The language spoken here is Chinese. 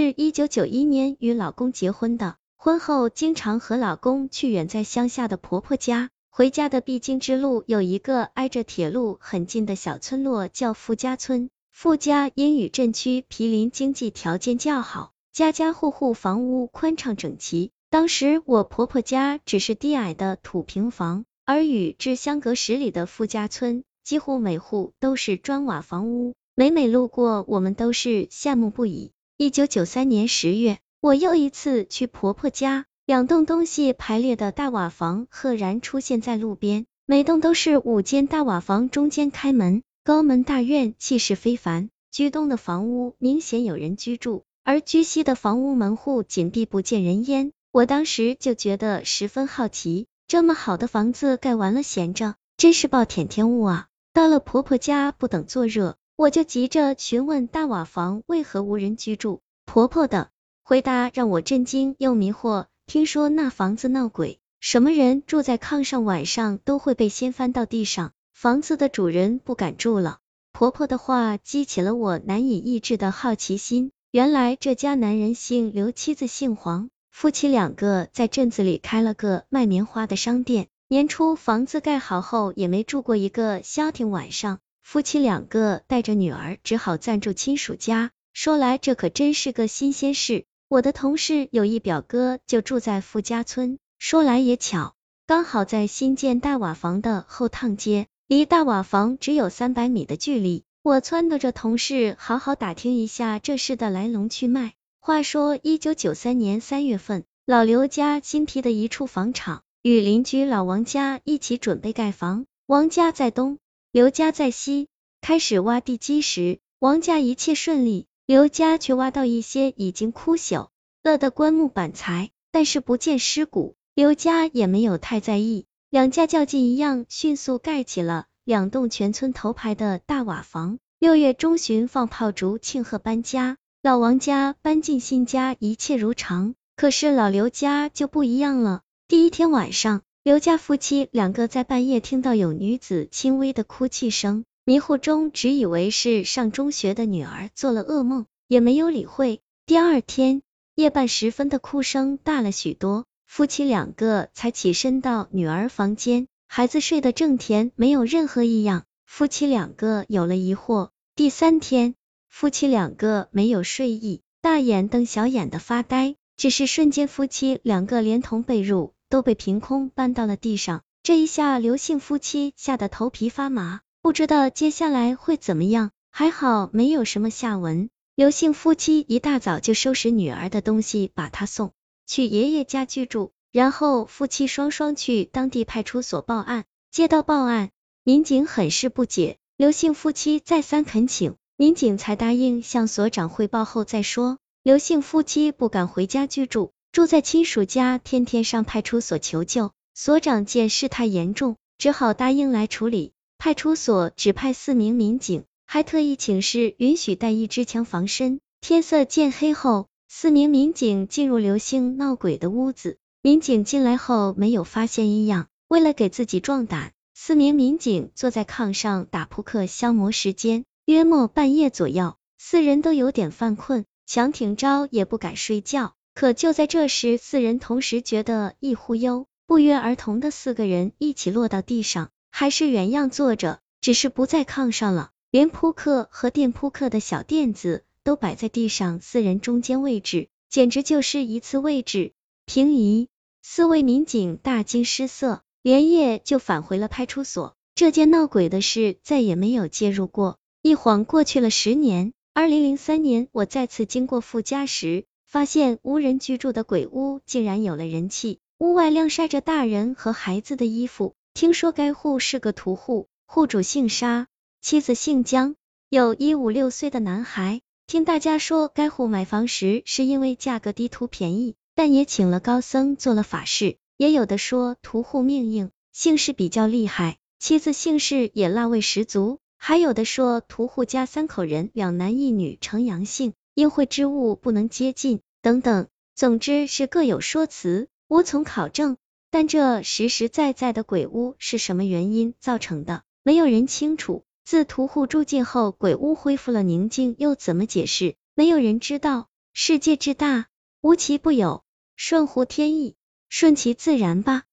是一九九一年与老公结婚的，婚后经常和老公去远在乡下的婆婆家。回家的必经之路有一个挨着铁路很近的小村落，叫傅家村。傅家因与镇区毗邻，经济条件较好，家家户户房屋宽敞整齐。当时我婆婆家只是低矮的土平房，而与之相隔十里的傅家村，几乎每户都是砖瓦房屋。每每路过，我们都是羡慕不已。一九九三年十月，我又一次去婆婆家。两栋东西排列的大瓦房赫然出现在路边，每栋都是五间大瓦房，中间开门，高门大院，气势非凡。居东的房屋明显有人居住，而居西的房屋门户紧闭，不见人烟。我当时就觉得十分好奇，这么好的房子盖完了闲着，真是暴殄天物啊！到了婆婆家，不等坐热，我就急着询问大瓦房为何无人居住。婆婆的回答让我震惊又迷惑。听说那房子闹鬼，什么人住在炕上，晚上都会被掀翻到地上，房子的主人不敢住了。婆婆的话激起了我难以抑制的好奇心。原来这家男人姓刘，妻子姓黄，夫妻两个在镇子里开了个卖棉花的商店。年初房子盖好后，也没住过一个消停晚上，夫妻两个带着女儿，只好暂住亲属家。说来这可真是个新鲜事。我的同事有一表哥就住在富家村，说来也巧，刚好在新建大瓦房的后趟街，离大瓦房只有三百米的距离。我撺掇着同事好好打听一下这事的来龙去脉。话说，一九九三年三月份，老刘家新批的一处房场，与邻居老王家一起准备盖房。王家在东，刘家在西。开始挖地基时，王家一切顺利。刘家却挖到一些已经枯朽了的棺木板材，但是不见尸骨。刘家也没有太在意，两家较劲一样，迅速盖起了两栋全村头牌的大瓦房。六月中旬放炮竹庆贺搬家，老王家搬进新家，一切如常。可是老刘家就不一样了。第一天晚上，刘家夫妻两个在半夜听到有女子轻微的哭泣声。迷糊中，只以为是上中学的女儿做了噩梦，也没有理会。第二天夜半时分的哭声大了许多，夫妻两个才起身到女儿房间，孩子睡得正甜，没有任何异样。夫妻两个有了疑惑。第三天，夫妻两个没有睡意，大眼瞪小眼的发呆，只是瞬间，夫妻两个连同被褥都被凭空搬到了地上。这一下，刘姓夫妻吓得头皮发麻。不知道接下来会怎么样，还好没有什么下文。刘姓夫妻一大早就收拾女儿的东西，把她送去爷爷家居住，然后夫妻双双去当地派出所报案。接到报案，民警很是不解，刘姓夫妻再三恳请，民警才答应向所长汇报后再说。刘姓夫妻不敢回家居住，住在亲属家，天天上派出所求救。所长见事态严重，只好答应来处理。派出所指派四名民警，还特意请示允许带一支枪防身。天色渐黑后，四名民警进入刘姓闹鬼的屋子。民警进来后没有发现异样，为了给自己壮胆，四名民警坐在炕上打扑克消磨时间。约莫半夜左右，四人都有点犯困，想挺招也不敢睡觉。可就在这时，四人同时觉得一忽悠，不约而同的四个人一起落到地上。还是原样坐着，只是不在炕上了，连扑克和垫扑克的小垫子都摆在地上四人中间位置，简直就是一次位置平移。四位民警大惊失色，连夜就返回了派出所。这件闹鬼的事再也没有介入过。一晃过去了十年，二零零三年，我再次经过傅家时，发现无人居住的鬼屋竟然有了人气，屋外晾晒着大人和孩子的衣服。听说该户是个屠户，户主姓沙，妻子姓江，有一五六岁的男孩。听大家说，该户买房时是因为价格低图便宜，但也请了高僧做了法事。也有的说屠户命硬，姓氏比较厉害，妻子姓氏也辣味十足。还有的说屠户家三口人，两男一女呈阳性，阴晦之物不能接近，等等。总之是各有说辞，无从考证。但这实实在在的鬼屋是什么原因造成的？没有人清楚。自屠户住进后，鬼屋恢复了宁静，又怎么解释？没有人知道。世界之大，无奇不有，顺乎天意，顺其自然吧。